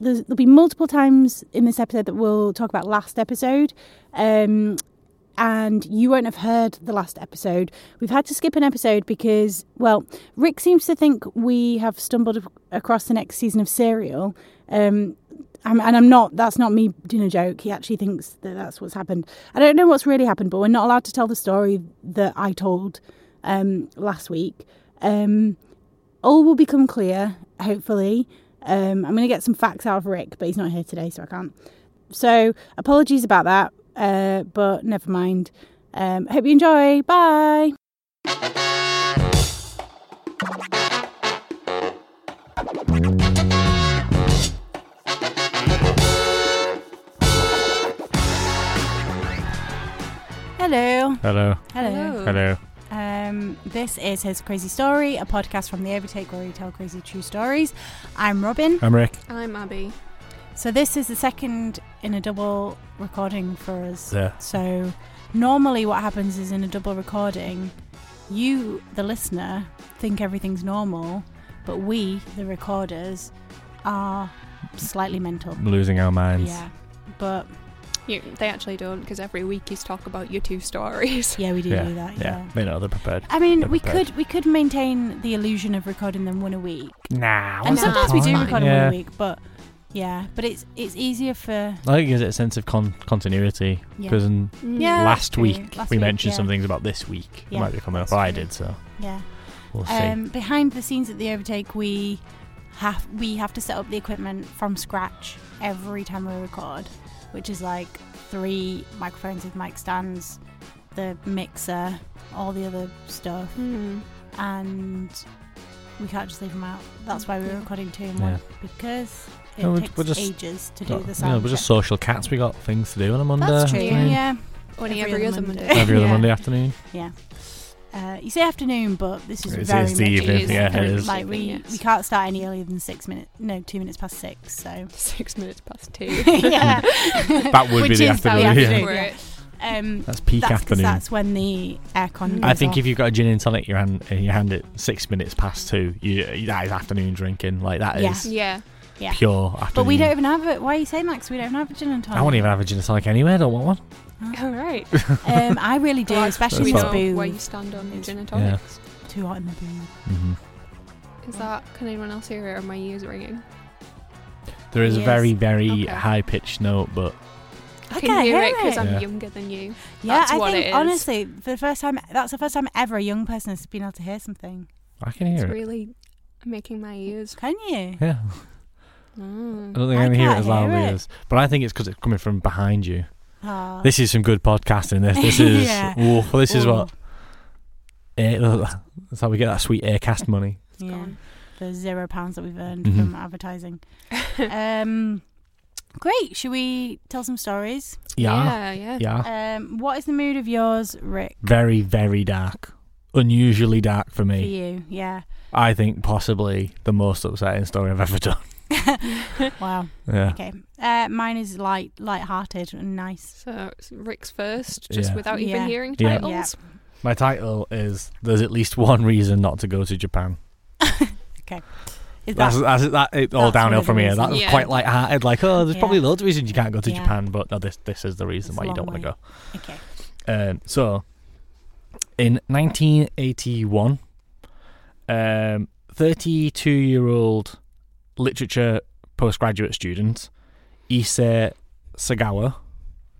there's, there'll be multiple times in this episode that we'll talk about last episode. Um, and you won't have heard the last episode. We've had to skip an episode because, well, Rik seems to think we have stumbled across the next season of Serial. Um, and I'm not, that's not me doing a joke. He actually thinks that that's what's happened. I don't know what's really happened, but we're not allowed to tell the story that I told um, last week. Um, all will become clear, hopefully. Um, I'm going to get some facts out of Rik, but he's not here today, so I can't. So apologies about that, uh, but never mind. Um, hope you enjoy. Bye. Hello. Hello. Hello. Hello. Um, this is His Crazy Story, a podcast from the Overtake where we tell crazy true stories. I'm Robyn. I'm Rik. I'm Abby. So this is the second in a double recording for us. Yeah. So normally what happens is in a double recording, you, the listener, think everything's normal, but we, the recorders, are slightly mental. Losing our minds. Yeah. But You, they actually don't because every week you talk about your two stories. yeah, we do yeah. do that. yeah. Yeah. They know they're prepared. I mean, They're we prepared. could we could maintain the illusion of recording them one a week. Nah. and sometimes we do point? record them one a week, but yeah, but it's it's easier for I think it gives it a sense of con- continuity Yeah. because Mm. Yeah. last week Last we week, mentioned yeah. some things about this week. Yeah, it might be coming up. that's I did, so yeah. we'll see. Um, behind the scenes at the overtake, we have we have to set up the equipment from scratch every time we record, which is like three microphones with mic stands, the mixer, all the other stuff, Mm. and we can't just leave them out. That's why we're Yeah. recording two in Yeah. one because it No, we're- takes we're just ages to do No, the you sound. know, we're just social cats. We got things to do on a Monday. That's true. afternoon. Yeah. Only Every every, other other Monday. Monday. Every other Yeah. Monday afternoon. Uh, you say afternoon, but this is It's- very it's the much evening, is yeah, very it much is. like we yes. we can't start any earlier than six minutes. No, two minutes past six. So Six minutes past two. yeah, That would be Which the is the afternoon. afternoon. Yeah. For yeah. Um, That's peak that's 'cause afternoon. That's when the aircon. I think off. if you've got a gin and tonic in your hand, in your hand at six minutes past two, you, that is afternoon drinking. Like that Yeah. is Yeah. Yeah. pure afternoon. But we don't even have it. Why are you saying that? 'Cause we don't have a gin and tonic. I won't even have a gin and tonic anyway. I don't want one. All right. Um, I really do, Well, especially we with That's know where you stand on It's- gin and yeah. tonics. Too hot in the booze. hmm Is that? Can anyone else hear it? Or are my ears ringing? There is a very, very Okay. high pitched note, but I can hear it because. I'm Yeah. younger than you. Yeah, That's I what think it is. honestly, for the first time, that's the first time ever a young person has been able to hear something. I can It's hear it. really making my ears. Can you? Yeah, Mm. I don't think I I, can hear it can't as loudly hear it. as. But I think it's because it's coming from behind you. Oh. This is some good podcasting. This, this is, Yeah. ooh, this is Ooh. what. Air, that's how we get that sweet Acast money. It's Yeah. gone. the zero pounds that we've earned Mhm. from advertising. um, great. Should we tell some stories? Yeah, Yeah. Yeah. yeah. Um, what is the mood of yours, Rik? Very, very dark. Unusually dark for me. For you, yeah. I think possibly the most upsetting story I've ever done. Wow. Yeah. Okay. Uh, mine is light, light-hearted and nice. So it's Rik's first, just Yeah. without Yeah. even hearing Yeah. titles. My title is "There's at least one reason not to go to Japan." Is That's, that that's, that, it, all that's downhill one of from here. That reasons. was Yeah. quite light-hearted. Like, oh, there's Yeah. probably loads of reasons you can't go to Yeah. Japan, but no, this this is the reason It's why a you don't long want to go. okay? Um, so, in 1981, um, 32 year old literature postgraduate student Issei Sagawa,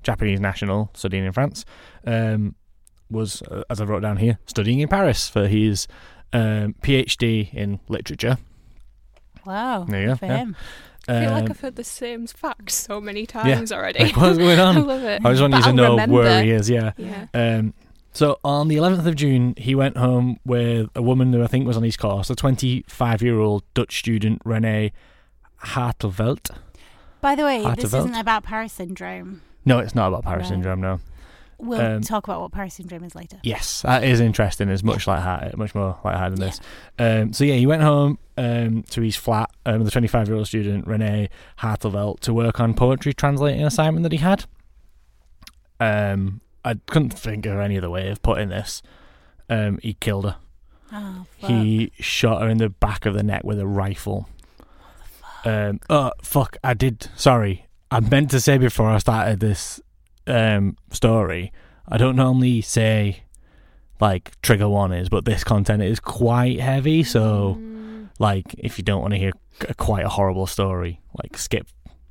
Japanese national studying in France, um, was, uh, as I wrote down here, studying in Paris for his um, PhD in literature. Wow. There you go, For yeah. him. I feel like Um, I've heard the same facts so many times already. like, what's going on? I on? love it. I just want you to I'll know remember. where he is, yeah. Yeah. Um, so on the 11th of June, he went home with a woman who I think was on his course, a 25 year old Dutch student, Renee Hartevelt. By the way, this isn't about Paris syndrome. No, it's not about Paris No. syndrome. No. We'll Um, talk about what Paris syndrome is later. Yes, that is interesting. It's much like much more like heart than this. Um, so yeah, he went home um, to his flat, um, the 25 year old student Renee Hartevelt, to work on poetry translating assignment that he had. Um, I couldn't think of any other way of putting this. Um, he killed her. Oh, fuck. He shot her in the back of the neck with a rifle. Um, oh fuck! I did. Sorry, I meant to say before I started this um, story. I don't normally say like trigger one is, but this content is quite heavy. So, Mm. like, if you don't want to hear a, quite a horrible story, like skip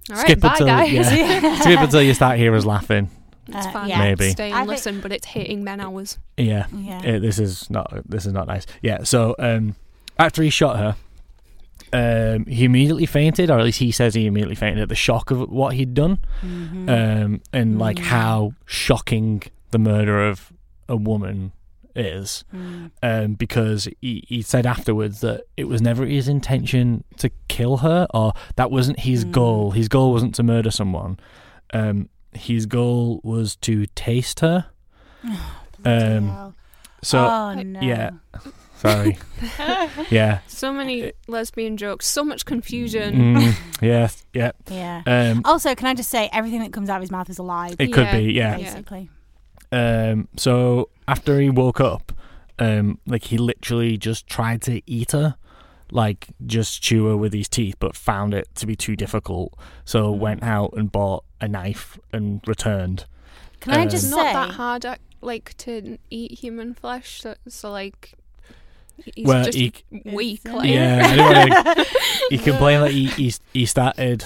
All right, skip until yeah, skip until you start hearing us laughing. It's Uh, fine. yeah. Maybe. Stay I and think- listen, but it's hitting men hours. Yeah, yeah. Uh, this is not this is not nice. Yeah, so um, after he shot her, um, he immediately fainted, or at least he says he immediately fainted at the shock of what he'd done, Mhm. um, and like Mm. how shocking the murder of a woman is. Mm. Um, because he, he said afterwards that it was never his intention to kill her, or that wasn't his Mm. goal. His goal wasn't to murder someone. Um, his goal was to taste her. Bloody Um. So oh no. yeah. Sorry. yeah. So many lesbian jokes, so much confusion. Mm, yes. Yeah. Yeah. Um, Also, can I just say everything that comes out of his mouth is a lie? it could Yeah. be. Yeah. Basically. Um. So after he woke up, um, like he literally just tried to eat her, like just chew her with his teeth, but found it to be too difficult. So Mm. went out and bought a knife and returned. Can I Um, just It's say? not that hard, ac- like to eat human flesh. So, so like, he's well, just he, weak. Like, yeah, I didn't he complained that he, he he started.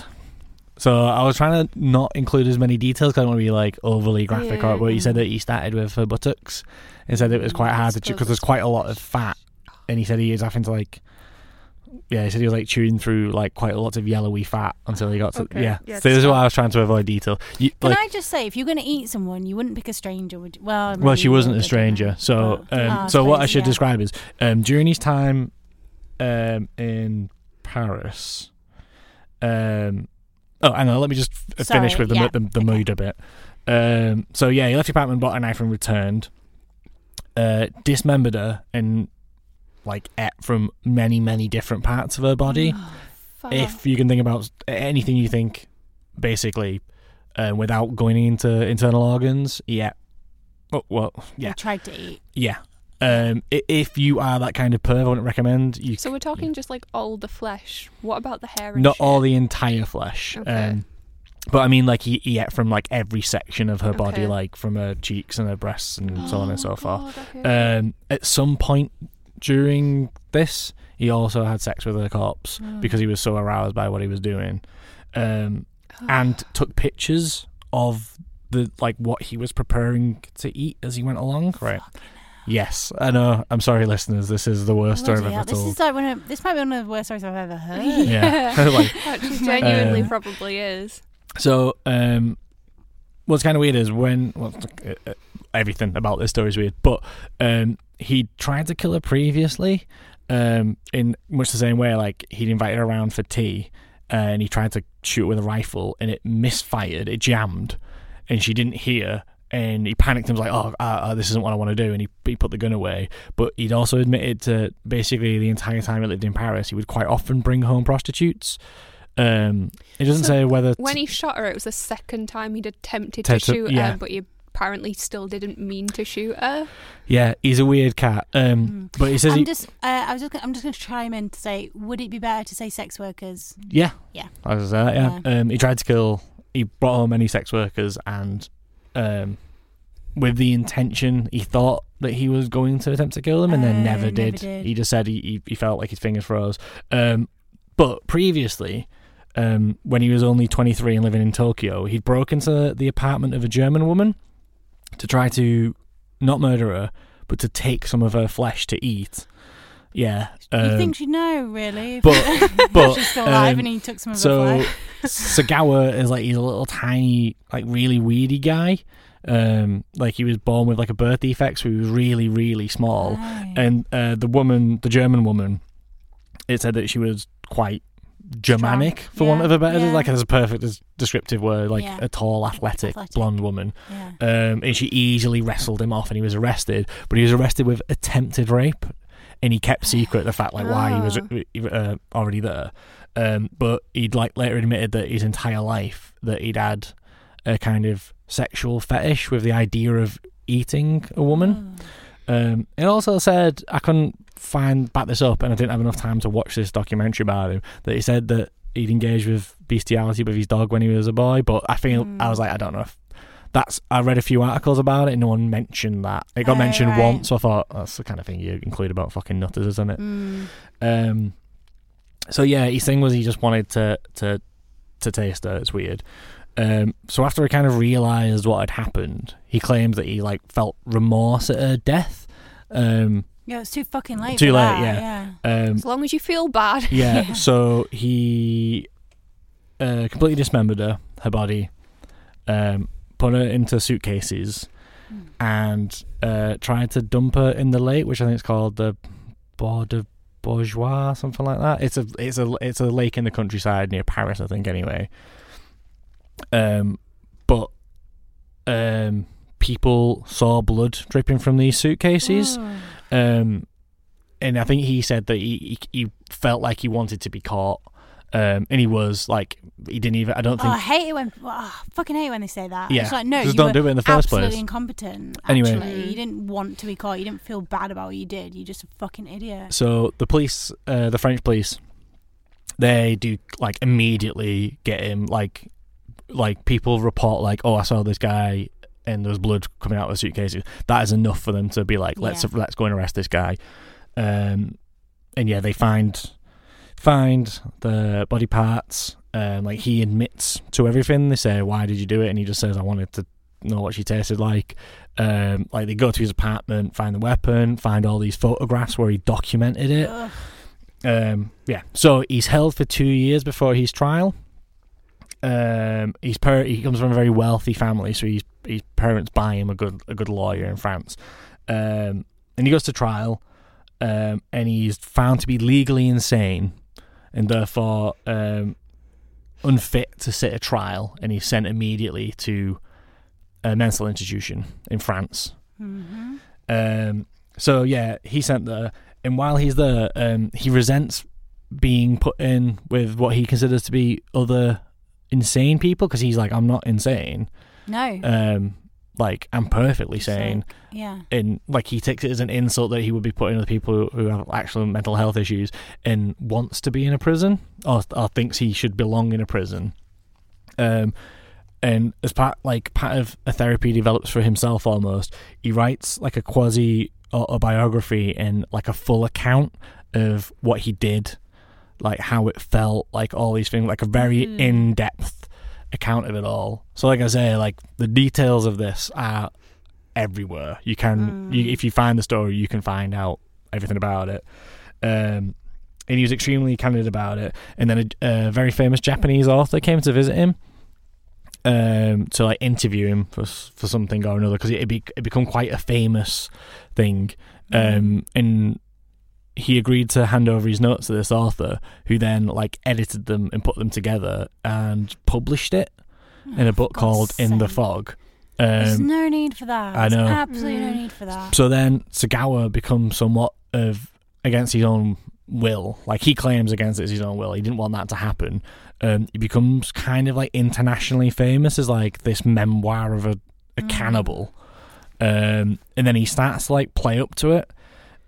So I was trying to not include as many details because I don't want to be like overly graphic. Yeah. Or, but he said that he started with her buttocks and said it was quite hard to chew because there's quite a lot of fat. And he said he was having to like, yeah, he said he was like chewing through like quite a lot of yellowy fat until he got to Okay. yeah. Yeah, so this is stop. why I was trying to avoid detail. You, Can like, I just say, if you're going to eat someone, you wouldn't pick a stranger, would you? Well, well, she wasn't would, a I don't know. stranger. So, um, Oh, so what I should yeah. describe is um, during his time um, in Paris. Um, oh, hang on. Let me just f- finish with the yeah, the, the okay. mood a bit. Um, so yeah, he left the apartment, bought a knife, and returned. Uh, dismembered her and like from many many different parts of her body. fuck. If you can think about anything you think, basically, uh, without going into internal organs, yeah. Oh, well, yeah. I tried to eat. Yeah. Um, if you are that kind of perv, I wouldn't recommend you. So we're talking just like all the flesh. What about the hair? And not shit? all the entire flesh. Okay. Um, but I mean, like he, he ate from like every section of her body, Okay. like from her cheeks and her breasts and so on and so Oh, forth. Okay. Um, at some point during this, he also had sex with her corpse Mm. because he was so aroused by what he was doing, um, and took pictures of the like what he was preparing to eat as he went along. Right. Yes, I know. I'm sorry, listeners. This is the worst story I've Bloody hell, ever This is like one of, this might be one of the worst stories I've ever heard. Yeah. Like, Actually, genuinely Uh, probably is. So, um, what's kind of weird is when well, uh, uh, everything about this story is weird, but um, he tried to kill her previously, um, in much the same way. Like he'd invited her around for tea, and he tried to shoot with a rifle, and it misfired, it jammed, and she didn't hear. And he panicked and was like, "Oh, uh, uh, this isn't what I want to do." And he, he put the gun away. But he'd also admitted to basically the entire time he lived in Paris, he would quite often bring home prostitutes Um, it doesn't So say whether When he shot her, it was the second time he'd attempted to to- shoot yeah. her, but he apparently still didn't mean to shoot her. yeah, he's a weird cat. Um, but he says I'm he, just, uh, I was just, gonna- I'm just going to chime in to say, would it be better to say sex workers? yeah, Yeah. I was that. Yeah, Um, he tried to kill. He brought home many sex workers, and um, with the intention, he thought that he was going to attempt to kill them, and then Oh, never, never did. did. He just said he, he he felt like his fingers froze. Um, but previously. Um, when he was only 23 and living in Tokyo, he'd broke into the apartment of a German woman to try to not murder her, but to take some of her flesh to eat. Yeah. you um, think she'd know, really? but- but, she's still alive um, and he took some of her so flesh. Sagawa is like he's a little tiny, like really weedy guy. Um, like he was born with like a birth defect, so he was really, really small. Right. And uh, the woman, the German woman, it said that she was quite Germanic, for want of a better, yeah. like as a perfect as descriptive word, like Yeah. a tall, athletic, Athletic. blonde woman. yeah. Um, and she easily wrestled him off, and he was arrested. But he was arrested with attempted rape, and he kept secret the fact like why he was Oh. uh, already there. Um, but he'd like later admitted that his entire life that he'd had a kind of sexual fetish with the idea of eating a woman. Oh. Um, it also said I couldn't find back this up, and I didn't have enough time to watch this documentary about him. That he said that he'd engaged with bestiality with his dog when he was a boy, but I feel Mm. I was like I don't know if that's. I read a few articles about it, and no one mentioned that. It got Oh, mentioned right. once, so I thought that's the kind of thing you include about fucking nutters, isn't it? Mm. Um, so yeah, his thing was he just wanted to to to taste her. It's weird. Um, so after he kind of realized what had happened, he claims that he like felt remorse at her death. Um, Yeah, it's too fucking late. Too late, that, yeah. yeah. um, As long as you feel bad. yeah, Yeah. So he uh, completely dismembered her, her body, um, put her into suitcases, Hmm. and uh, tried to dump her in the lake, which I think is called the Bois de Bourgeois, something like that. It's a it's a it's a lake in the countryside near Paris, I think. Anyway, um, but um, people saw blood dripping from these suitcases. Oh. Um, and I think he said that he, he he felt like he wanted to be caught. Um, and he was like he didn't even. I don't Oh, think. I hate it when oh, I fucking hate it when they say that. Yeah. It's like no, Just you don't do it in the first absolutely place. incompetent. Anyway. Actually, Mm. you didn't want to be caught. You didn't feel bad about what you did. You're just a fucking idiot. So the police, uh, the French police, they do like immediately get him. Like, like people report like, oh, I saw this guy and there was blood coming out of the suitcases. That is enough for them to be like, let's Yeah. let's go and arrest this guy. Um, and yeah, they find find the body parts. Um, like he admits to everything. They say, "Why did you do it?" And he just says, "I wanted to know what she tasted like." Um, like they go to his apartment, find the weapon, find all these photographs where he documented it. Um, yeah, so he's held for two years before his trial. Um, he's per- he comes from a very wealthy family, so his his parents buy him a good a good lawyer in France. Um, and he goes to trial, um, and he's found to be legally insane, and therefore um, unfit to sit a trial, and he's sent immediately to a mental institution in France. Mhm. Um, so yeah, he sent there, and while he's there, um, he resents being put in with what he considers to be other insane people because he's like, I'm not insane. No. Um, like I'm perfectly sane, yeah. and like he takes it as an insult that he would be putting other people who, who have actual mental health issues and wants to be in a prison or, or thinks he should belong in a prison. Um, and as part like part of a therapy develops for himself almost, he writes like a quasi autobiography and like a full account of what he did, like how it felt, like all these things, like a very Mm. in depth account of it all. So like I say, like the details of this are everywhere. You can, Mm. you, if you find the story, you can find out everything about it. Um, and he was extremely candid about it. And then a, a very famous Japanese author came to visit him, um, to like interview him for for something or another because it be it become quite a famous thing. Um, and he agreed to hand over his notes to this author, who then like edited them and put them together and published it in a Oh, book called God's In the sake. Fog. There's Um, no need for that. I know. There's absolutely no need for that. so then Sagawa becomes somewhat of against his own will. Like he claims against his own will. He didn't want that to happen. um, he becomes kind of like internationally famous as like this memoir of a, a Mm. cannibal. Um, and then he starts to like play up to it.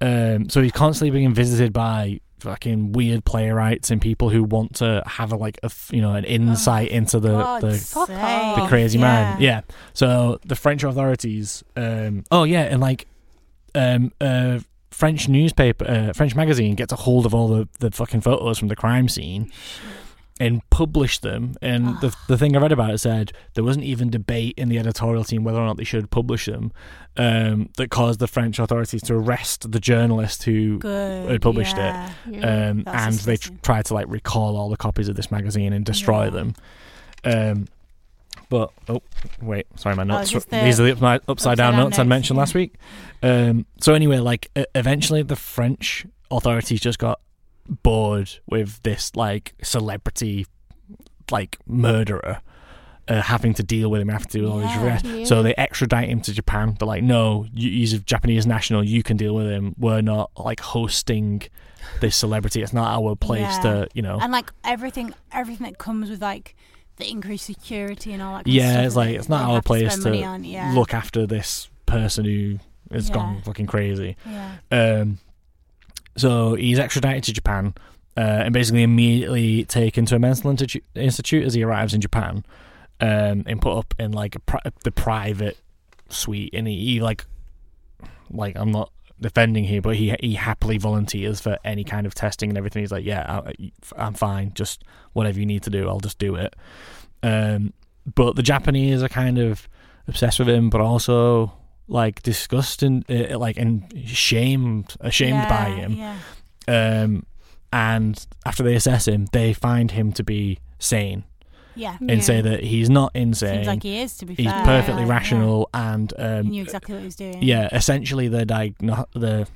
Um, so he's constantly being visited by fucking weird playwrights and people who want to have a like a f- you know an insight into the God's the the crazy man. Yeah. So the French authorities. Um, oh yeah, and like, um, uh, French newspaper, uh, French magazine gets a hold of all the the fucking photos from the crime scene. And published them, and the the thing I read about it said there wasn't even debate in the editorial team whether or not they should publish them. Um, that caused the French authorities to arrest the journalist who Good. had published it. yeah. Yeah. um, and they tr- tried to like recall all the copies of this magazine and destroy Yeah. them. Um, but oh wait, sorry, my notes. just These are the upside, upside down, down notes I mentioned yeah. last week. Um, so anyway, like eventually the French authorities just got bored with this like celebrity like murderer. Uh, having to deal with him, to do all Yeah. arrests. Yeah. So they extradite him to Japan. They're like, no, he's a Japanese national. You can deal with him. We're not like hosting this celebrity. It's not our place Yeah. to, you know. And like everything, everything that comes with like the increased security and all that. Yeah, it's like it's not our place to on. Yeah. look after this person who has Yeah. gone fucking crazy. Yeah. Um, so he's extradited to Japan uh, and basically immediately taken to a mental institu- institute as he arrives in Japan um, and put up in like pri- the private suite. And he, he like, like I'm not defending here, but he he happily volunteers for any kind of testing and everything. He's like, yeah, I, I'm fine. Just whatever you need to do, I'll just do it. Um, but the Japanese are kind of obsessed with him, but also like disgusted, uh, like and shamed, ashamed yeah, by him. Yeah. Um, and after they assess him, they find him to be sane Yeah. Yeah. and say that he's not insane. Seems like he is to be he's fair. perfectly yeah. rational and um, He knew exactly what he was doing. yeah, essentially the diagno- the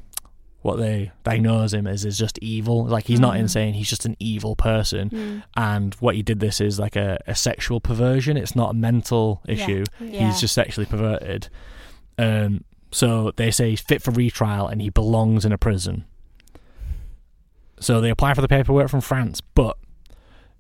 what they diagnose him as is just evil. Like he's not Mm. insane; he's just an evil person. Mm. And what he did this is like a, a sexual perversion. It's not a mental Yeah. issue. Yeah. He's just sexually perverted. Um, so they say he's fit for retrial and he belongs in a prison. So they apply for the paperwork from France, but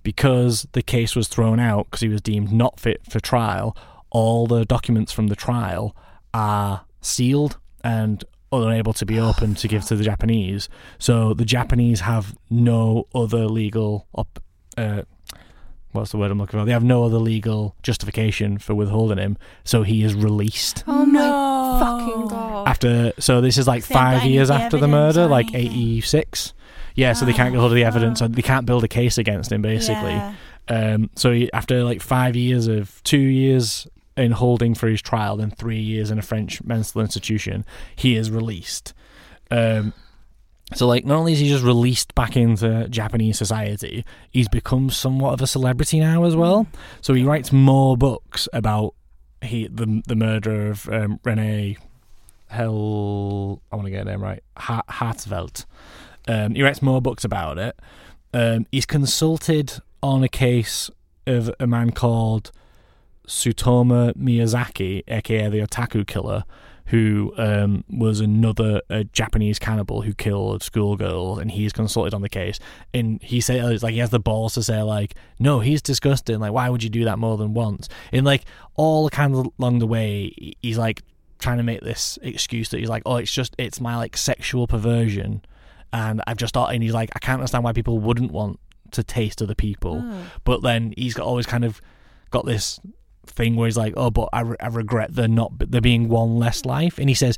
because the case was thrown out because he was deemed not fit for trial, all the documents from the trial are sealed and unable to be opened to give to the Japanese. So the Japanese have no other legal op- uh, what's the word I'm looking for? They have no other legal justification for withholding him, so he is released Oh no. my fucking god. after. So this is like They five years the after the murder, or like eighty six. Yeah, so they can't get hold of the evidence, so they can't build a case against him, basically. Yeah. Um, so he, after like five years of two years in holding for his trial, then three years in a French mental institution, he is released. Um, so like not only is he just released back into Japanese society, he's become somewhat of a celebrity now as well. So he writes more books about he the the murder of um, Rene Hell. I want to get her name right. Hartvelt. Um, he writes more books about it. Um, he's consulted on a case of a man called Tsutomu Miyazaki, aka the Otaku Killer, who um, was another uh, Japanese cannibal who killed schoolgirls, and he's consulted on the case. And he says, like, he has the balls to say, like, no, he's disgusting. Like, why would you do that more than once? And like, all kind of along the way, he's like trying to make this excuse that he's like, oh, it's just it's my like sexual perversion, and I've just thought, and he's like, I can't understand why people wouldn't want to taste other people, Oh. but then he's got always kind of got this thing where he's like, oh, but I, re- I regret there not there being one less life, and he says,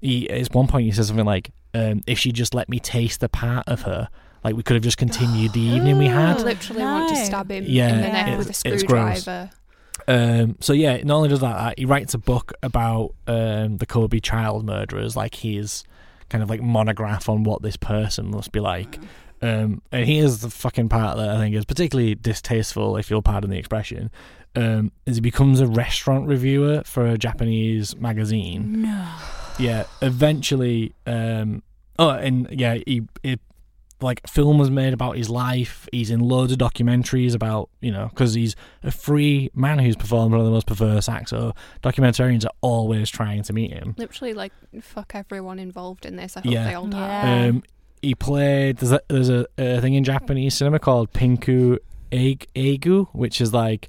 he at one point he says something like, um, if she just let me taste the part of her. Like we could have just continued the evening we had. literally want to stab him Yeah, in the neck it's- with a it's gross. screwdriver. Um, so yeah, not only does that, uh, he writes a book about um, the Kobe child murderers, like his kind of like monograph on what this person must be like. Um, and here's the fucking part that I think is particularly distasteful, if you'll pardon the expression. Um, is he becomes a restaurant reviewer for a Japanese magazine. No. Yeah, eventually. Um, oh, and yeah, he, he like film was made about his life. He's in loads of documentaries about you know because he's a free man who's performed one of the most perverse acts. So documentarians are always trying to meet him. Literally, like, fuck everyone involved in this. I hope Yeah. they all die. Yeah. Um, he played. There's a there's a, a thing in Japanese cinema called Pinku eiga, which is like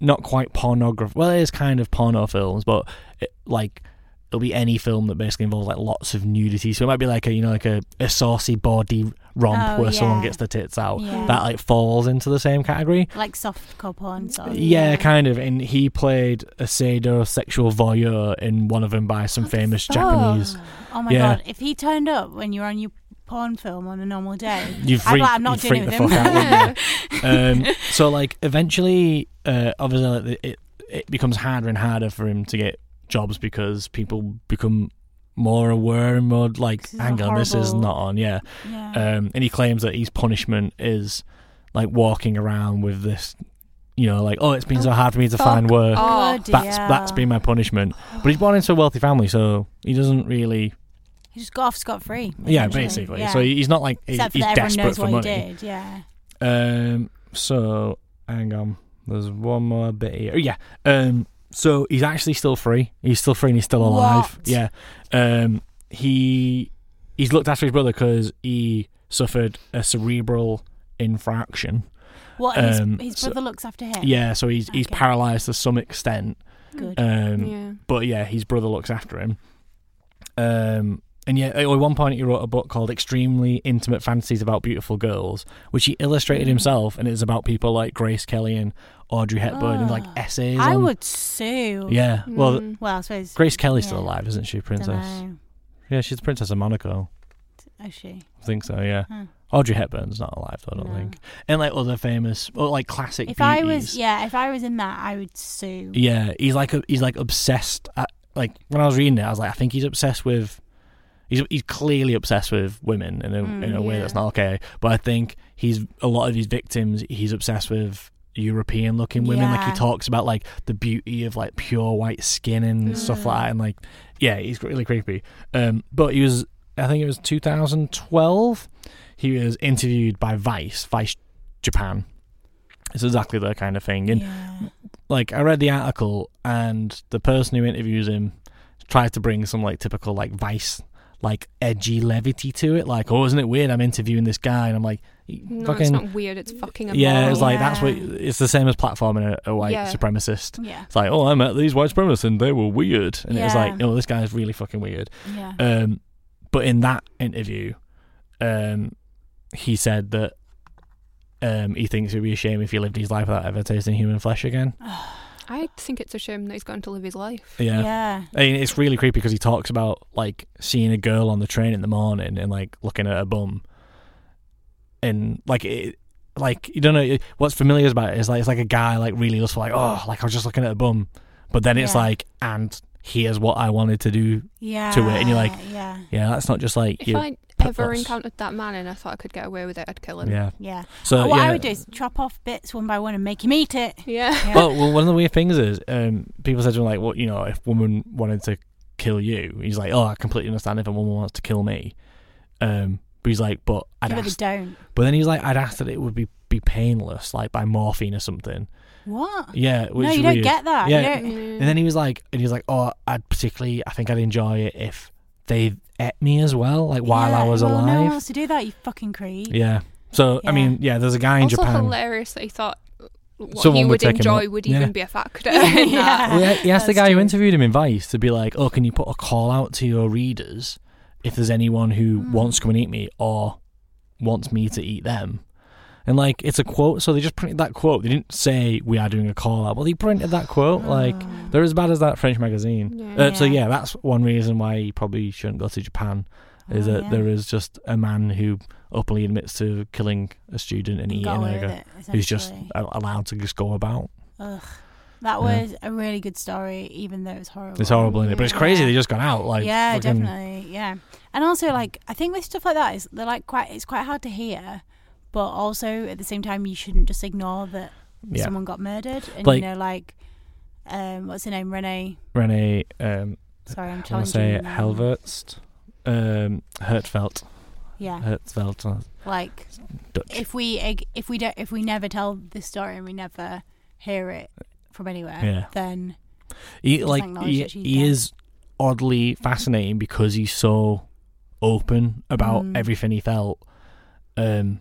not quite pornography. Well, it is kind of porno films, but it, like it'll be any film that basically involves like lots of nudity. So it might be like a you know like a, a saucy body romp Oh, where someone gets the tits out. Yeah. That like falls into the same category. like soft porn sort of. Yeah, kind of. And he played a sado sexual voyeur in one of them by some famous Japanese. Oh my Yeah. god! If he turned up when you're on your porn film on a normal day, You I'd freak, like, I'm not you doing it the with fuck him. out. you? um, so like eventually, uh, obviously, like, it it becomes harder and harder for him to get jobs because people become more aware and more like, hang on, this is horrible. not on. Yeah, yeah. um, and he claims that his punishment is like walking around with this. You know, like oh, it's been so hard for me to fuck find work. Oh, Bloody that's that's hell. been my punishment. But he's born into a wealthy family, so he doesn't really. He just got off scot free. Yeah, basically. Yeah. So he's not like he- Except for he's that everyone desperate knows for what money. he did. Yeah. Um. So hang on. There's one more bit here. Oh, yeah. Um. So he's actually still free. He's still free and he's still alive. What? Yeah. Um. He he's looked after his brother because he suffered a cerebral infraction. What his, Um, his so- brother looks after him. Yeah. So he's he's paralyzed to some extent. Good. Um. yeah. But yeah, his brother looks after him. Um. And yet, at one point he wrote a book called "Extremely Intimate Fantasies About Beautiful Girls," which he illustrated Mm. himself, and it's about people like Grace Kelly and Audrey Hepburn, and like essays. I on- would sue. Yeah, well, Mm. Well, I suppose. Grace Kelly's still alive, isn't she, Princess? Yeah, she's the Princess of Monaco. Oh, she. I think so. Yeah, Huh. Audrey Hepburn's not alive, though. I don't No. think. And like other famous, or like classic. If I was, yeah, if I was in that, I would sue. Yeah, he's like a, he's like obsessed. At, like when I was reading it, I was like, I think he's obsessed with. He's he's clearly obsessed with women in a Mm, in a way yeah. that's not okay. But I think he's a lot of his victims. He's obsessed with European looking women. Like he talks about like the beauty of like pure white skin and stuff like that. And like, yeah, he's really creepy. Um, but he was, I think it was 2012. He was interviewed by Vice, Vice Japan. It's exactly the kind of thing. And Yeah. like I read the article and the person who interviews him tries to bring some like typical like vice like edgy levity to it like oh isn't it weird I'm interviewing this guy and I'm like No, fucking it's not weird. It's fucking immoral. yeah it's like that's what it's the same as platforming a, a white Yeah. supremacist Yeah. it's like oh I met these white supremacists and they were weird and it was like oh this guy's really fucking weird Yeah. um but in that interview um he said that um, he thinks it would be a shame if he lived his life without ever tasting human flesh again. I think it's a shame that he's going to live his life. Yeah. Yeah. I mean, it's really creepy because he talks about like seeing a girl on the train in the morning and like looking at her bum, and like it, like you don't know what's familiar about it is like it's like a guy like really lustful, like oh, like I was just looking at a bum, but then it's Yeah. like and here's what I wanted to do. Yeah. To it, and you're like, yeah. Yeah, that's not just like If you. I put ever us- encountered that man and I thought I could get away with it, I'd kill him. Yeah. Yeah. So what yeah. I would do is chop off bits one by one and make him eat it. Yeah. Yeah. Well, well, one of the weird things is, um, people said to him like, "Well, you know, if woman wanted to kill you, he's like, oh, I completely understand if a woman wants to kill me." Um, but he's like, "But I'd Yeah, but ask, they don't. but then he's like, I'd ask that it would be be painless, like by morphine or something." What? Yeah, which no, you don't weird. get that. Yeah. Don't- Mm. And then he was like, and he was like, "Oh, I'd particularly, I think I'd enjoy it if they ate me as well, like while I Yeah, was well, No one wants to do that, you fucking creep. yeah. So I mean, yeah, there's a guy in also Japan. hilarious that he thought what Someone he would would enjoy would Yeah. even be a factor. Yeah. Well, he he asked the That's guy who interviewed him in Vice to be like, "Oh, can you put a call out to your readers if there's anyone who Hmm. wants to come and eat me or wants me to eat them?" And like, it's a quote, so they just printed that quote. They didn't say we are doing a call out, but they printed that quote. Like, Oh. they're as bad as that French magazine. Yeah. Uh, so Yeah. yeah, that's one reason why you probably shouldn't go to Japan. Is Oh, that yeah. there is just a man who openly admits to killing a student and And eating got away her, it, who's just allowed to just go about. Ugh. That Yeah. was a really good story, even though it's horrible. It's horrible, is But it's crazy Yeah. they just got out. Like, yeah, fucking- definitely. Yeah, and also like I think with stuff like that is they're like quite it's quite hard to hear, but also at the same time you shouldn't just ignore that Yeah. someone got murdered and Like- you know like um what's her name Renee. Renee, um, Sorry, I'm trying to say. Helvertst, um, Hertzfeld, Yeah, Hertzfeld, uh, like Dutch. if we if we don't if we never tell this story and we never hear it from anywhere, Yeah. then he like he, he is oddly fascinating because he's so open about Mm. everything he felt. Um,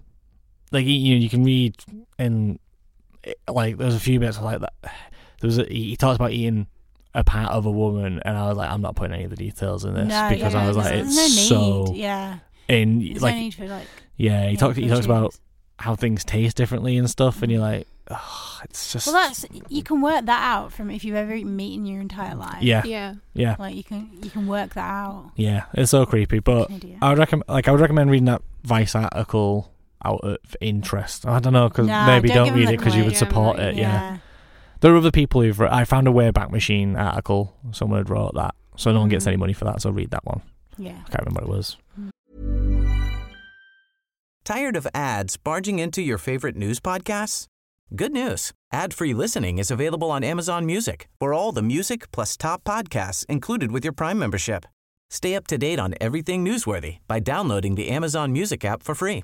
like you, you know, you can read in it- like there's a few bits like that. There was a, he he talks about eating a part of a woman, and I was like, I'm not putting any of the details in this No, because yeah, I was like, it's no need. so yeah. in There's like no need for like. yeah. He yeah, talks he talks about how things taste differently and stuff, and you're mm. like, oh, it's just Well, that's you can work that out from if you've ever eaten meat in your entire life. yeah, Yeah. yeah, Like you can you can work that out. yeah. It's so creepy, but I would recommend like I would recommend reading that Vice article out of interest. I don't know because Nah, maybe don't don't, read the it because you would support it. Yeah. there are other people who've. Re- I found a Wayback Machine article. Someone had wrote that, so no one gets Mhm. any money for that. So read that one. yeah. I can't remember what it was. Tired of ads barging into your favorite news podcasts? Good news. Ad-free listening is available on Amazon Music for all the music plus top podcasts included with your Prime membership. Stay up to date on everything newsworthy by downloading the Amazon Music app for free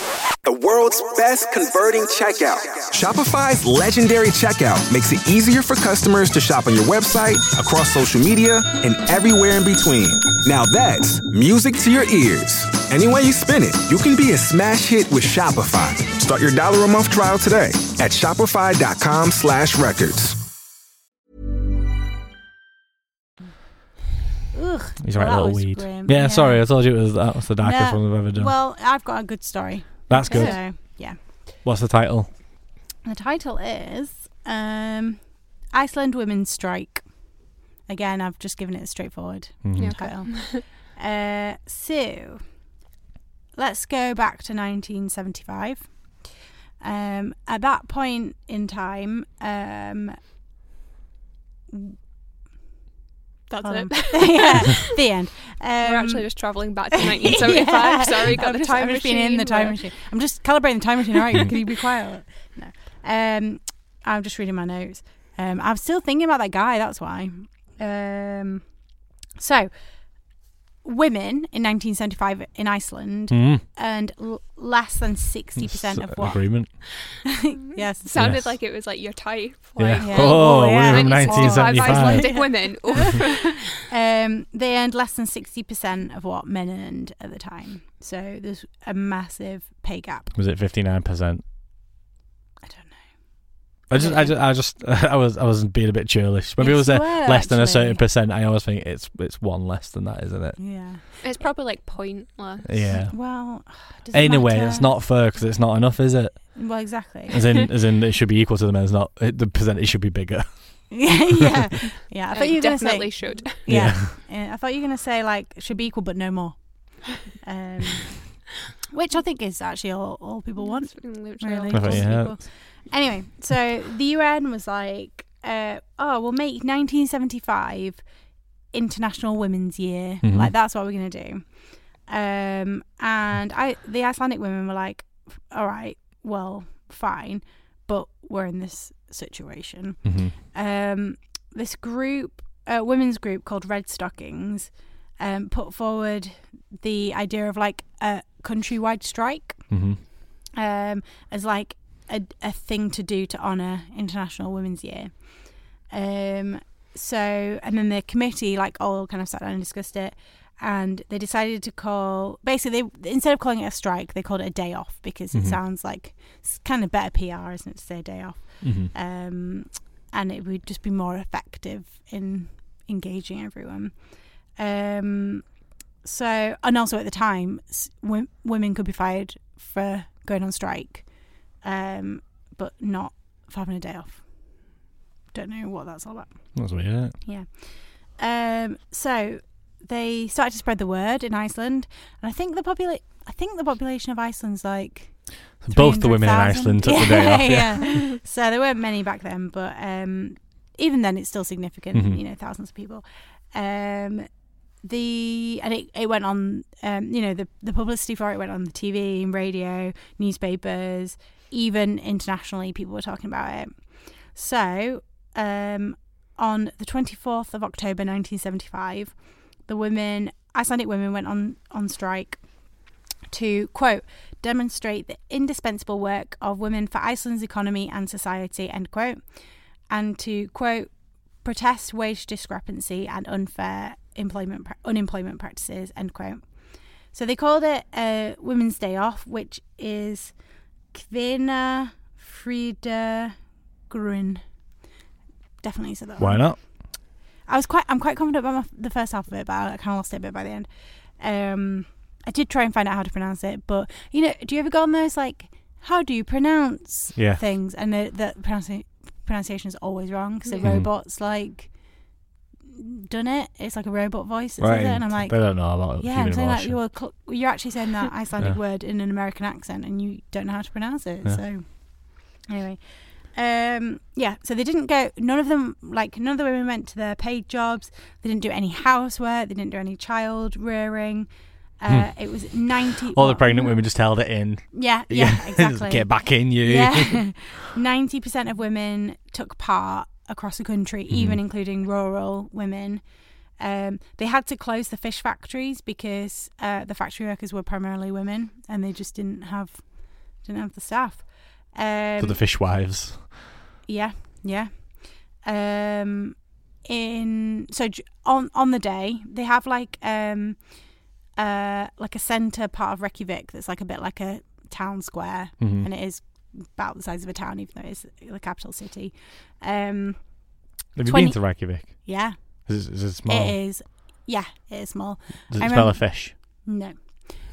The world's best converting checkout. Shopify's legendary checkout makes it easier for customers to shop on your website, across social media, and everywhere in between. Now that's music to your ears. Any way you spin it, you can be a smash hit with Shopify. Start your dollar a month trial today at shopify.com slash records. Ugh. He's Well, right, that little weed. grim. Yeah, sorry, I told you it was that was the darkest No, one we've ever done. Well, I've got a good story. That's good. So, yeah. What's the title? The title is um, Iceland Women's Strike. Again, I've just given it a straightforward Mhm. Title. uh, so, let's go back to 1975. Um, at that point in time, um, That's hold it. yeah, the end. Um, We're actually just travelling back to 1975. Yeah. Sorry, got I've the time time machine in the machine, time but- machine. I'm just calibrating the time machine. All right, can you be quiet? No. Um, I'm just reading my notes. Um, I'm still thinking about that guy. That's why. Um, so, women in 1975 in Iceland mm. earned l- less than 60% of what? Agreement. yes. It sounded yes. like it was like your type. Like, yeah. Oh, oh, yeah. Oh, yeah. we were 1975. Icelandic women. um, they earned less than 60% of what men earned at the time. So there's a massive pay gap. Was it 59%? I just, I just, I just, I was, I was being a bit churlish. When it was say were, less than a certain percent, I always think it's, it's one less than that, isn't it? Yeah. it's probably like pointless. Yeah. Well, does it Anyway, matter? it's not fair because it's not enough, is it? Well, exactly. As in, as in, it should be equal to the men's. Not it, the percentage should be bigger. yeah, yeah, yeah. I thought you were going to definitely say. should. Yeah. yeah, I thought you were going to say like should be equal but no more. Um, which I think is actually all, all people want. It's literally Really. all I thought you possible. had. people. Anyway, so the UN was like, uh, "Oh, we'll make 1975 International Women's Year. Mhm. Like that's what we're gonna do." Um, and I, the Icelandic women were like, "All right, well, fine, but we're in this situation." hmm um, this group, a women's group called Red Stockings, um, put forward the idea of like a countrywide strike hmm um, as like a, a thing to do to honour International Women's Year. Um, so, and then the committee like all kind of sat down and discussed it. And they decided to call basically they, instead of calling it a strike, they called it a day off because it Mhm. sounds like it's kind of better PR, isn't it, to say a day off? hmm um, and it would just be more effective in engaging everyone. Um, so, and also at the time, women could be fired for going on strike, um, but not for having a day off. Don't know what that's all about. That's weird. It? Um, so they started to spread the word in Iceland, and I think the popula- I think the population of Iceland's like Both the women in Iceland took the day off. Yeah. yeah. so there weren't many back then, but um, even then, it's still significant. Mhm. You know, thousands of people. Um, the and it, it went on. Um, you know, the the publicity for it went on the TV and radio, newspapers, even internationally. People were talking about it. So um, on the twenty fourth of October, nineteen seventy five, the women, Icelandic women, went on on strike to quote demonstrate the indispensable work of women for Iceland's economy and society end quote, and to quote protest wage discrepancy and unfair employment unemployment practices end quote. So they called it a Women's Day Off, which is Kvinna Frida Grun. Definitely said that. Why not? I was quite. I'm quite confident about my, the first half of it, but I kind of lost it a bit by the end. Um, I did try and find out how to pronounce it, but you know, do you ever go on those like, how do you pronounce Yeah. things? And the, the pronunci- pronunciation is always wrong because the Yeah. robot's like done it. It's like a robot voice that says it, and I'm like, they don't know about yeah, human I'm saying like you're cl- you're actually saying that Icelandic Yeah. word in an American accent, and you don't know how to pronounce it. Yeah. So anyway, um, yeah. So they didn't go. None of them, like none of the women, went to their paid jobs. They didn't do any housework. They didn't do any child rearing. Uh, It was ninety. Hmm. All the pregnant women just held it in. Yeah, yeah, exactly. Get back in, you. Yeah, ninety percent of women took part across the country, even Mhm. including rural women. Um, they had to close the fish factories because uh, the factory workers were primarily women, and they just didn't have didn't have the staff. Um, For the fishwives. yeah, yeah. Um, in so on on the day they have like um uh like a center part of Reykjavik that's like a bit like a town square, Mhm. and it is about the size of a town, even though it's the capital city. Um, Have you 20 been to Reykjavik? yeah, Is it, is it small? it is. Yeah, it is small. Does it I smell remember- of fish? No.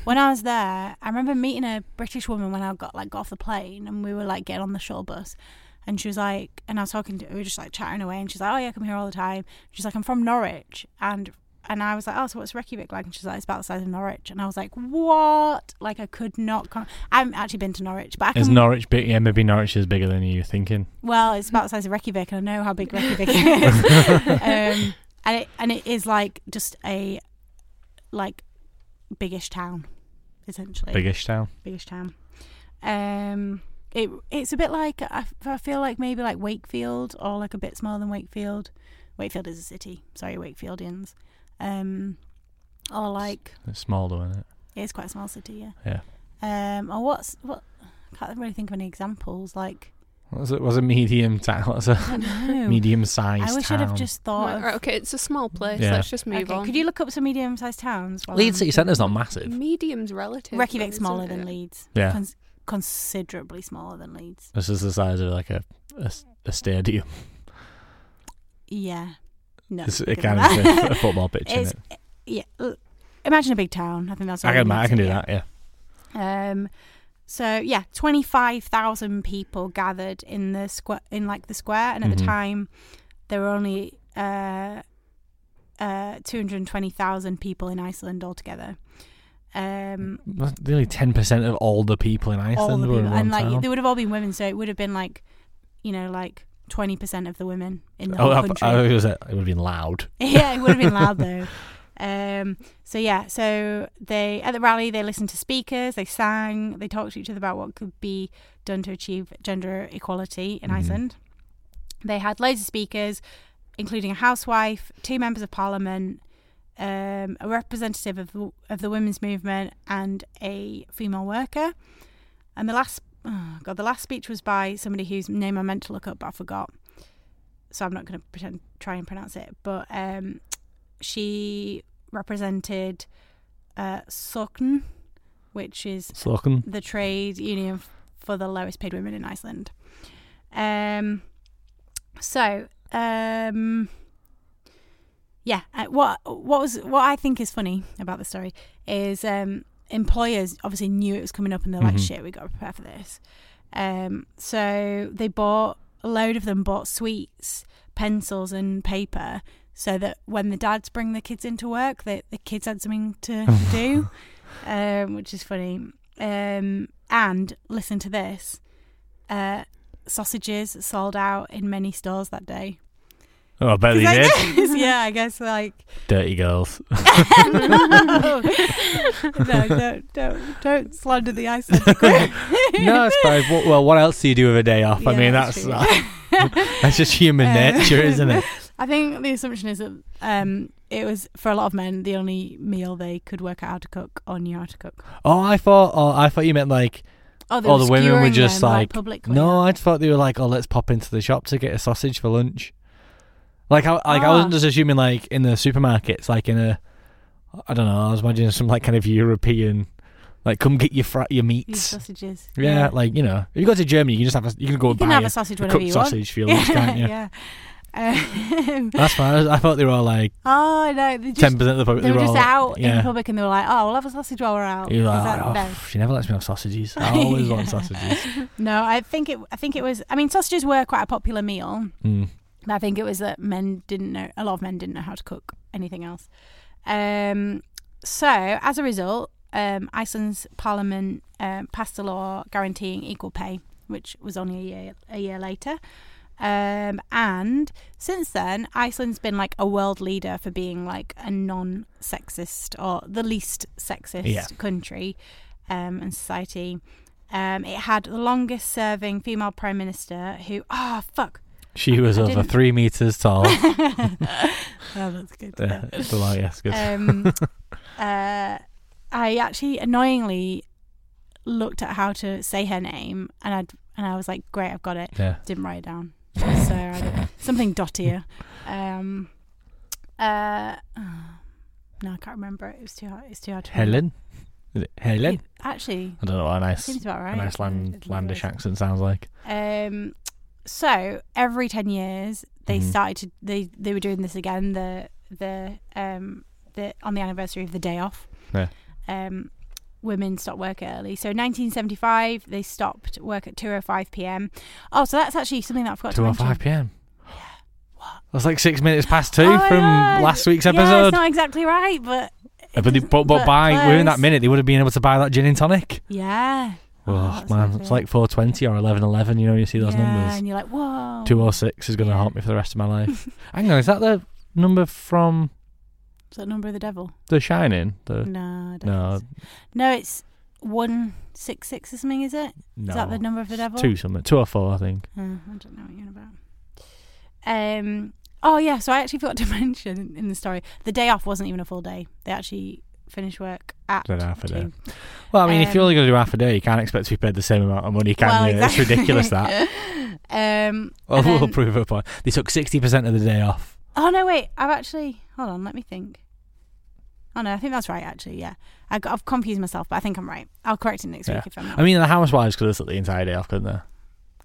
When I was there, I remember meeting a British woman when I got like got off the plane and we were like getting on the shuttle bus. And she was like, and I was talking to, we were just like chatting away, and she's like, "Oh yeah, I come here all the time." She's like, "I'm from Norwich," and and I was like, "Oh, so what's Reykjavik like?" And she's like, "It's about the size of Norwich," and I was like, "What?" Like I could not. Con- I haven't actually been to Norwich, but I Is. Norwich big? Yeah, maybe Norwich is bigger than you're thinking. Well, it's about the size of Reykjavik, and I know how big Reykjavik is. um, and it and it is like just a like biggish town, essentially. Biggish town. Biggish town. Um, it it's a bit like I, I feel like maybe like Wakefield or like a bit smaller than Wakefield. Wakefield is a city. Sorry, Wakefieldians. Um, or like It's small though, isn't it? it's quite a small city, yeah. Yeah. Um, or what's what? I can't really think of any examples. Like What was it? Was it medium town? What's a I medium sized I wish town? I'd have just thought of Right, okay, it's a small place. Yeah. Let's just move Okay, on. Could you look up some medium-sized towns? while Leeds I'm- City Centre's not massive. Medium's relative. Reykjavik's though, smaller than? Leeds. Yeah. Cons- considerably smaller than Leeds. This is the size of like a a, a stadium. Yeah. No. It's, it kind of a, football pitch in It's, it. yeah. Imagine a big town. I think that's. I can, I can do that. Yeah. Um, so yeah, twenty five thousand people gathered in the square in like the square, and at the Mhm. time there were only uh, uh, two hundred twenty thousand people in Iceland altogether. Um, Nearly ten percent of all the people in Iceland all the were in people, and like town. they would have all been women, so it would have been like, you know, like twenty percent of the women in the oh, whole I, country. I was, it would have been loud. yeah, it would have been loud though. Um, so yeah, so they at the rally they listened to speakers, they sang, they talked to each other about what could be done to achieve gender equality in Mhm. Iceland. They had loads of speakers, including a housewife, two members of parliament, um, a representative of the, of the women's movement, and a female worker. And the last, oh god, the last speech was by somebody whose name I meant to look up, but I forgot. So I'm not going to pretend try and pronounce it. But um, she represented uh, Sokn, which is Sokn. the trade union for the lowest paid women in Iceland. Um, so, um, yeah, uh, what what was what I think is funny about the story is um, employers obviously knew it was coming up and they're like, Mhm. "Shit, we got to prepare for this." Um, so they bought a load of them bought sweets, pencils, and paper. So that when the dads bring the kids into work, that the kids had something to do um, which is funny. Um, and listen to this: uh, sausages sold out in many stores that day. Oh, I bet they I did. guess- yeah, I guess like Dirty girls. no, no, don't don't don't slander the Icelandic no, it's fine. Well, well, what else do you do with a day off? I mean, that's that's true. that's just human Uh, nature, isn't it? I think the assumption is that um, it was for a lot of men the only meal they could work out how to cook or knew how to cook. Oh, I thought. Oh, I thought you meant like. Oh, they Oh, the women were just them, like. publicly. No, I thought they were like, oh, let's pop into the shop to get a sausage for lunch. Like, I, like I wasn't Ah. just assuming like in the supermarkets, like in a. I don't know. I was imagining some like kind of European, like come get your fr- your meats. sausages. Yeah, like you know, if you go to Germany, you can just have a, you can go you buy can have a, a sausage a whenever cooked you sausage for your lunch, can't you? yeah. Um, That's fine. I thought they were all like oh no, ten percent of the public. they were just all, out in yeah. public and they were like, "Oh, we'll have a sausage while we're out." You're like, that- oh, no. she never lets me have sausages. I always want sausages. No, I think it. I think it was. I mean, sausages were quite a popular meal. Mm. I think it was that men didn't know. A lot of men didn't know how to cook anything else. Um, so as a result, um, Iceland's parliament um, passed a law guaranteeing equal pay, which was only a year a year later. Um, and since then, Iceland's been like a world leader for being like a non-sexist or the least sexist Yeah. country um, and society. Um, it had the longest serving female prime minister who, oh, fuck. She was I over didn't- three meters tall. oh, that's good. to know. Uh, below, yes, good. Um, uh, I actually annoyingly looked at how to say her name, and I and I was like, "Great, I've got it." yeah. Didn't write it down, so I something dottier. Um, uh, no, I can't remember it. It was too hard. It's too hard to. Helen? Is it Helen? Actually, I don't know what a nice, about a nice land, landish accent sounds like. Um, so every ten years they Mhm. started to they they were doing this again. The the um the on the anniversary of the day off. Yeah. Um, women stopped work early. So 1975 they stopped work at 2:05 p.m. Oh, so that's actually something that I forgot to Two or mention. five p.m. What? That's like six minutes past two Oh, from last week's episode. Yeah, it's not exactly right, but Uh, but, they, but, but by within that minute, they would have been able to buy that gin and tonic. Yeah. Oh, that's man, it's like four twenty or eleven eleven. You know, you see those yeah, numbers. and you're like, whoa. Two oh six is going to Yeah. haunt me for the rest of my life. Hang on, is that the number from Is that number of the devil? The Shining? The No, I don't no, no, it's one six six or something. Is it? no. Is that the number of the devil? Two something, two or four, I think. Uh, I don't know what you're about. Um. Oh yeah. So I actually forgot to mention in the story the day off wasn't even a full day. They actually finished work at Did half a day. two. Well, I mean, if you're Um, only going to do half a day, you can't expect to be paid the same amount of money, can well, you? exactly. It's ridiculous that. um. Well, and we'll then- prove a point. They took sixty percent of the day off. Oh no! Wait. I've actually. Hold on. Let me think. Oh no, I think that's right. Actually, yeah. I got, I've confused myself, but I think I'm right. I'll correct it next Yeah. week if I'm not. I mean, the housewives could have took the entire day off, couldn't they?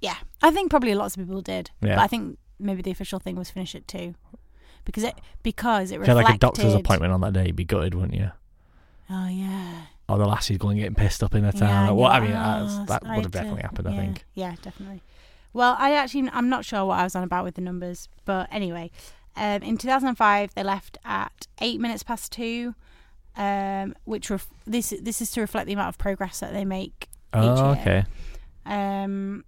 Yeah, I think probably lots of people did. Yeah. But I think maybe the official thing was finish at two, because it because it If you had reflected. like a doctor's appointment on that day, you'd be gutted, wouldn't you? Oh yeah. Or the lassie's going getting pissed up in the Yeah, town. well, I mean, that's, "Oh, that would have had to-" definitely happened, I yeah, think. Yeah, definitely. Well, I actually I'm not sure what I was on about with the numbers, but anyway, um, in 2005 they left at eight minutes past two, um, which ref- this this is to reflect the amount of progress that they make Oh, year. okay. um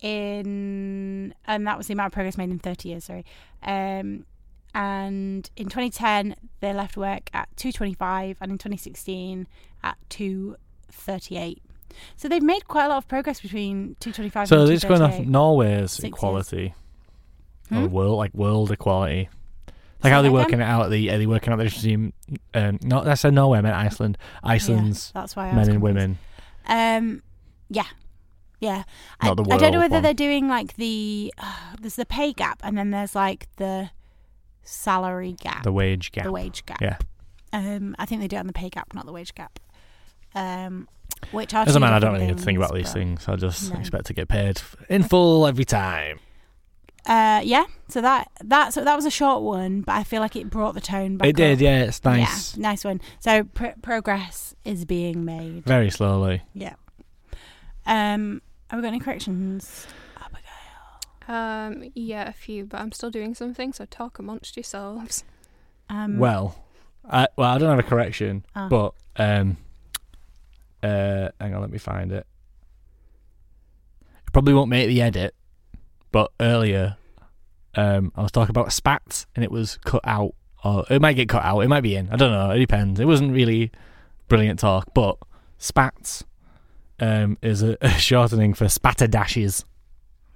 in and that was the amount of progress made in 30 years sorry um and in 2010 they left work at 225 and in 2016 at 238 so they've made quite a lot of progress between 225 So and this going off 238. Norway's equality, Hmm? or world like world equality. Like how that they again? working it out? Are they, are they working out the between? Um, not I said Norway, I meant Iceland. Iceland's yeah, that's why I men and women. um yeah yeah Not I, the I don't know whether one. they're doing like the there's the pay gap and then there's like the salary gap The wage gap. the wage gap. Yeah. Um, I think they do it on the pay gap, not the wage gap. Um, which are As a man, I don't really think about these things. I just No. expect to get paid in full every time. Uh, yeah. So that that so that was a short one, but I feel like it brought the tone back. It did, up. yeah. It's nice. Yeah, nice one. So pr- progress is being made. Very slowly. Yeah. Um, have we got any corrections? Um, yeah, a few, but I'm still doing something, so talk amongst yourselves. Um, Well, I, well, I don't have a correction, Ah. but um, uh, hang on, let me find it. It probably won't make the edit, but earlier, um, I was talking about spats, and it was cut out, or it might get cut out. It might be in. I don't know. It depends. It wasn't really brilliant talk, but spats um, is a, a shortening for spatterdashes.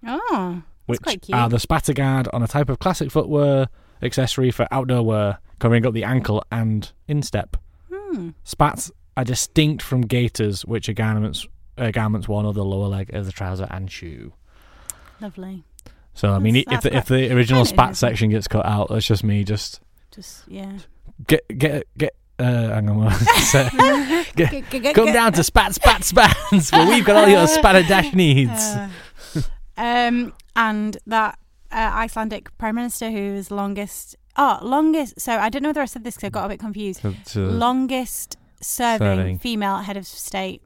oh, which are the spatter guard on a type of classic footwear accessory for outdoor wear, covering up the ankle and instep. Hmm. Spats are distinct from gaiters, which are garments uh, garments worn over the lower leg as a trouser and shoe. Lovely. So I mean, That's- if the if the original spat section gets cut out, that's just me just Just yeah. get get get. Uh, hang on, what was say? Get- G- g- g- Come down to spat spat spats, where we've got all your spat dash needs. Uh, um, and that uh, Icelandic prime minister who is longest. Oh, longest. So I don't know whether I said this because I got a bit confused. So- so- longest serving, Serving. female head of state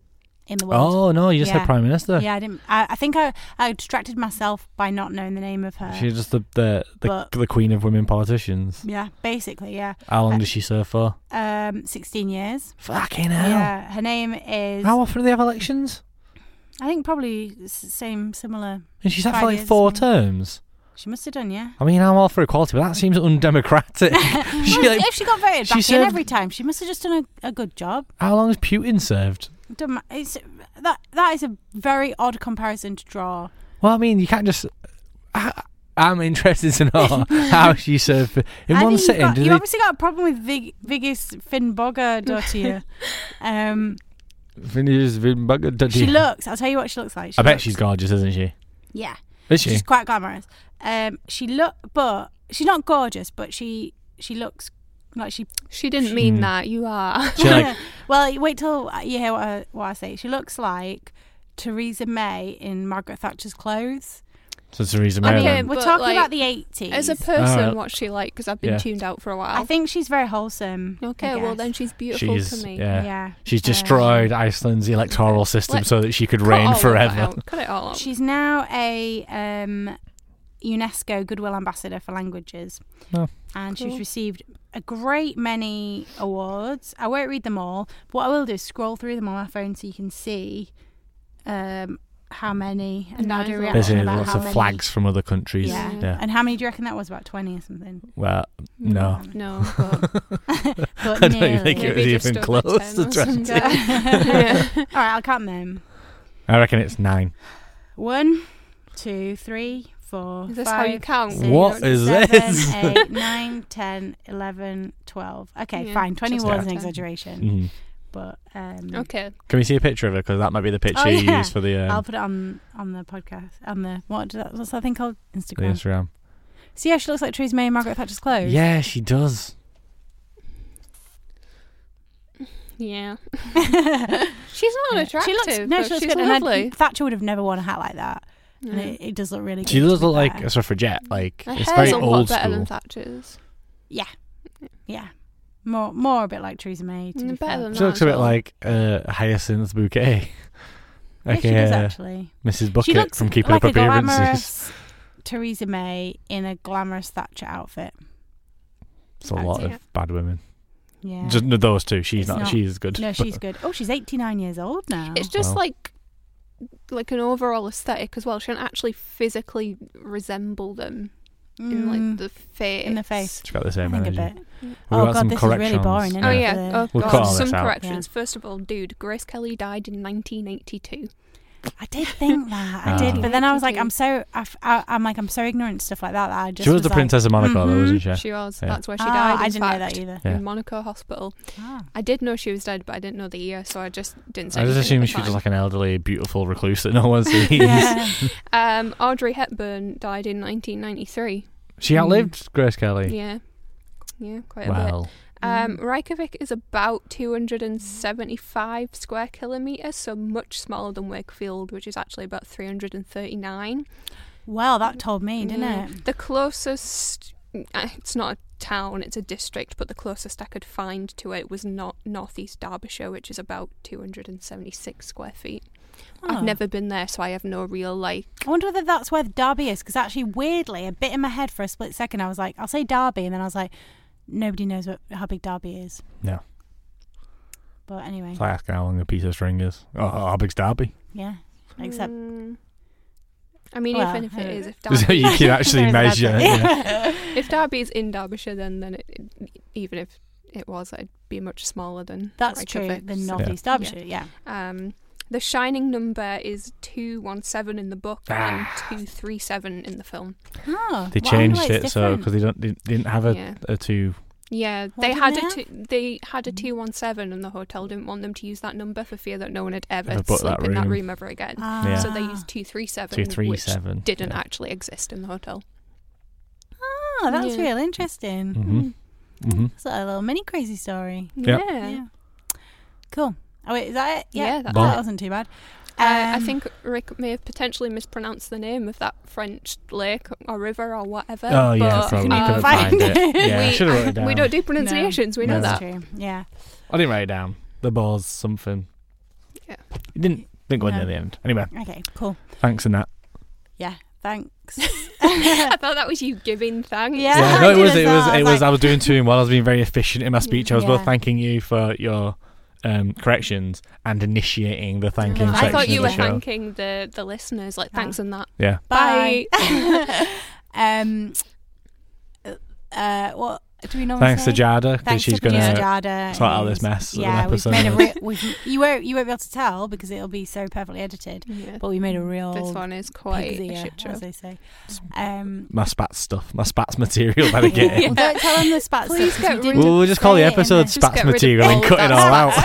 in the world. oh no, you just Yeah. said prime minister. Yeah, I didn't. I, I think I, I distracted myself by not knowing the name of her. She's just the the the, But- the queen of women politicians. yeah, basically, yeah. How long Uh, does she serve for? Um, sixteen years. Fucking hell! Yeah, her name is. How often do they have elections? I think probably s- same, similar. And she's had for like four terms. She must have done, yeah. I mean, I'm all for equality, but that seems undemocratic. she, Well, like, if she got voted she back in served- every time, she must have just done a, a good job. how long has Putin served? Don't ma- It's, that that is a very odd comparison to draw. Well, I mean, you can't just. I, I'm interested to know how she served for, in I one think you've sitting. got- Did you they, obviously got a problem with Vig, Vigdís Finnbogadóttir. um, finish Vinbugger- did she looks. I'll tell you what she looks like. She I bet looks- she's gorgeous, isn't she? Yeah, Is she? she's quite glamorous. Um, she look, but she's not gorgeous. But she she looks like she. She didn't mean Hmm. that. You are. She like well, wait till you hear what I, what I say. She looks like Theresa May in Margaret Thatcher's clothes. So Theresa May. I May. mean, then. We're but, talking like, about the eighties. As a person, Alright. what's she like? Because I've been Yeah. tuned out for a while. I think she's very wholesome. Okay, well guess. then she's beautiful She's to me. yeah. yeah. She's destroyed Iceland's electoral system Let- so that she could Cut reign of that forever. out. Cut it all out. She's now a um, UNESCO Goodwill Ambassador for Languages. Oh. And she's received a great many awards. I won't read them all. What I will do is scroll through them on my phone so you can see um, how many. And I'll do a reaction Basically, about lots how of many. flags from other countries. Yeah. Yeah. And how many do you reckon that was? About 20 or something? Well, no. No, but But I don't nearly. think it was maybe just even over close 10 to or 20. something. yeah. All right, I'll count them. I reckon it's nine. One, two, three, four, Is this how you five, count? six, What is seven, this? eight, nine, 10, 11, 12. Okay, Yeah, fine. 20 just was over an 10. exaggeration. Mhm. But um, Okay. Can we see a picture of her? Because that might be the picture Oh, you yeah. use for the, I'll um, put it on on the podcast. On the, what, do that- what's that thing called? the Instagram. Instagram. See how she looks like Theresa May and Margaret Thatcher's clothes? Yeah, she does. Yeah. she's not unattractive. She looks, no, but she looks she's good. And I- lovely. Thatcher would have never worn a hat like that. And Yeah. it, it does look really good. She to does look like fair. a suffragette. Like, Her it's hair's very a lot old better school. than Thatcher's. Yeah. Yeah. More, more a bit like Theresa May. To Mm, be better fair. than She looks a that bit well. like uh, Hyacinth Bouquet. Yeah, Like she does uh, actually. Mrs. She Bucket looks from Keeping like Up a Appearances. glamorous Theresa May in a glamorous Thatcher outfit. It's a lot Yeah. of bad women. Yeah. Just no, those two. She's It's not, not- She's good. no, but- she's good. Oh, she's 89 years old now. It's just Well. like like an overall aesthetic as well. She doesn't actually physically resemble them in like Mm, the face. in the face. She's got the I same think a bit. We've oh got god, some this is really boring. Isn't Oh it, yeah. for the- Oh We'll god. Some this out. corrections. First of all, dude, Grace Kelly died in 1982. I did think that. I Ah. did, but then I was like, I'm so, I, am like, I'm so ignorant to stuff like that. that I just She was the like, Princess of Monaco, though, wasn't she? She was. Yeah. That's where she ah, died. in I didn't know fact, that either. Yeah. In Monaco Hospital. Ah. I did know she was dead, but I didn't know the year, so I just didn't say I just assumed she was time. like an elderly, beautiful recluse that no one sees. Yeah. Um, Audrey Hepburn died in 1993. She outlived Grace Kelly. Yeah. Yeah, quite a bit. well, Um, Reykjavik is about 275 square kilometres, so much smaller than Wakefield, which is actually about 339. Well, that told me, didn't Yeah. it? The closest, uh, it's not a town, it's a district, but the closest I could find to it was not Northeast Derbyshire, which is about 276 square feet. Oh. I've never been there, so I have no real like. I wonder whether that's where Derby is, because actually, weirdly, a bit in my head for a split second, I was like, I'll say Derby, and then I was like, nobody knows what, how big Derby is. no. But anyway, It's like asking how long a piece of string is. Oh, how big's Derby? yeah. Except, Mm, I mean, Well, even if it is, if So Derby, you can actually measure. that yeah. if Derby is in Derbyshire, then then it, it- even if it was, it'd be much smaller than. That's true. Than The so- northeast Yeah. Yeah. Um, The Shining number is 217 in the book Ah. and 237 in the film. Oh, They well, changed it it's so because they don't they didn't have a, Yeah. a two. Yeah, What they had they a two, they had a 217 and the hotel didn't want them to use that number for fear that no one had ever Ever booked slept that in that room. room ever again. Yeah. So they Ah. used 237, which seven. didn't yeah. actually exist in the hotel. Oh, that's Yeah. real interesting. Mhm. Mm-hmm. It's a little mini crazy story. Yep. Yeah. Cool. Oh wait, is that it? Yeah, that's that it. wasn't too bad. Uh, I Um, think Rik may have potentially mispronounced the name of that French lake or river or whatever. Oh yeah, but, probably couldn't find find it. it. Yeah, we, should have wrote it down. we don't do pronunciations, we know that's that. true. Yeah. I didn't write it down. The ball's something. Yeah. It didn't didn't go No. near the end. Anyway, Okay. Cool. thanks and that. Yeah. Thanks. I thought that was you giving thanks. Yeah. Yeah, I no, it did was it was I it was was. like- I was doing too in one. I was being very efficient in my speech. I was both thanking you for your um, corrections and initiating the thanking I section I thought you of were the show. thanking the, the listeners, like thanks and that. Yeah. Bye. Bye. um. Uh. What do we normally Thanks to Jada because she's gonna Jada. sort out this mess Yeah, we've episode. made a real. We've, you won't you won't be able to tell because it'll be so perfectly edited. Yeah. But we made a real. This one is quite pig's a shit show. as they say. Um. my spats stuff, my spats material. Better get it. Well, don't tell them the spats. Please stuff, 'cause get we rid didn't We'll just call the say it in episode the- spats get rid of material and cut it all out.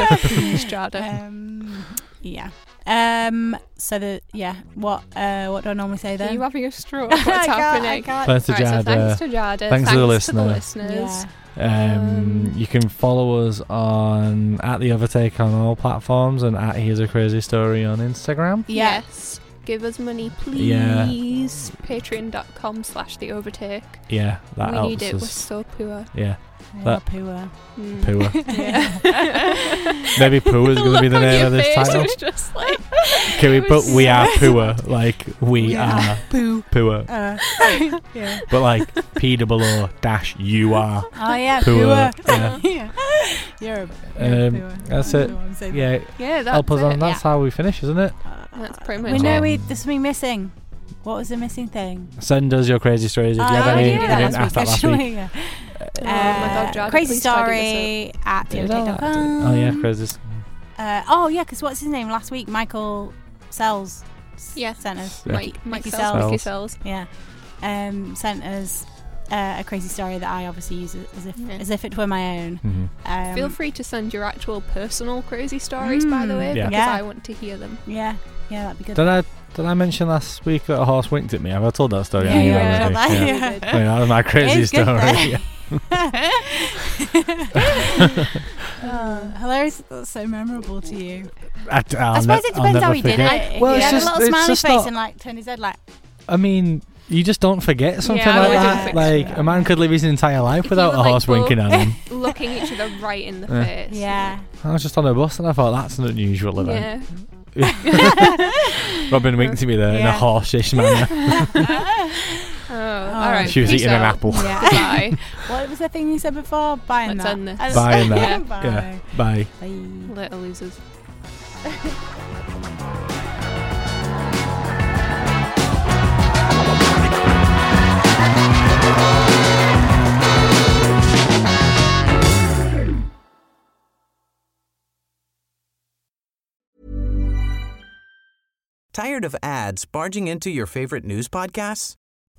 Jada. Um, yeah. Um. So the yeah. What uh. What do I normally say then? Are you having a stroke? I What's can't- I happening? can't- Thanks to Right, so Jada. thanks to Jada. Thanks to the to listener. listeners. Yeah. Um, Um, you can follow us on at the Overtake on all platforms and at Here's a Crazy Story on Instagram. Yeah. Yes. Give us money, Yeah. please. Patreon.com slash the overtake. Yeah, that we helps need it. We're so poor. Yeah, Yeah, That- poor. Mm. Poor. Yeah. Maybe Poo is going to be the name of this title. just like, Can we put was We Are so- Poor? Like, we We are are Poo. poor. Uh, yeah. But like, P double O dash you are. Oh yeah, Poor, poor. yeah. yeah. You're a, you're Um, a poor. that's it. don't know what I'm saying. Yeah, yeah, that's help us on. it. That's how we finish, isn't it? That's pretty much. We know we there's something missing. What was the missing thing? Send us your crazy stories if you Oh, have any. we We did that didn't ask that last week. Actually, yeah. Oh my God, Uh, crazy story at Did Oh yeah, crazy. Uh, oh yeah, because what's his name last week? Michael Sells. Yeah. Sent us. Yeah. Mike, Mike sells. sells. Mickey sells. Yeah. Um, sent us uh, a crazy story that I obviously use as if Yeah. as if it were my own. Mhm. Um, Feel free to send your actual personal crazy stories, by the Mm, way, Yeah. because Yeah. I want to hear them. Yeah, yeah, that'd be good. Did I did I mention last week that a horse winked at me? Have I told that story? Yeah, on you have that, Yeah. yeah. I mean, that was my crazy It's good story. Uh, though. oh, hilarious. That's so memorable to you. I, i suppose it depends how he did it. Well, he it's had just- a little it's smiley just face not- and like turned his head like. I mean, you just don't forget something Yeah, I like wouldn't that. fix Like it. a man could live his entire life If without you a were, like, horse winking at him. Looking each other right in the Yeah. face. Yeah. I was just on a bus and I thought that's an unusual event. Yeah. Robyn winked at me there in a Yeah. horseish manner. Oh, all right. She was peace eating an out. apple. Yeah. Bye. what was the thing you said before? Buying Let's that. end this. Uh, Buying that. Yeah. Bye. Yeah. Bye. Bye. Little losers. Tired of ads barging into your favorite news podcasts?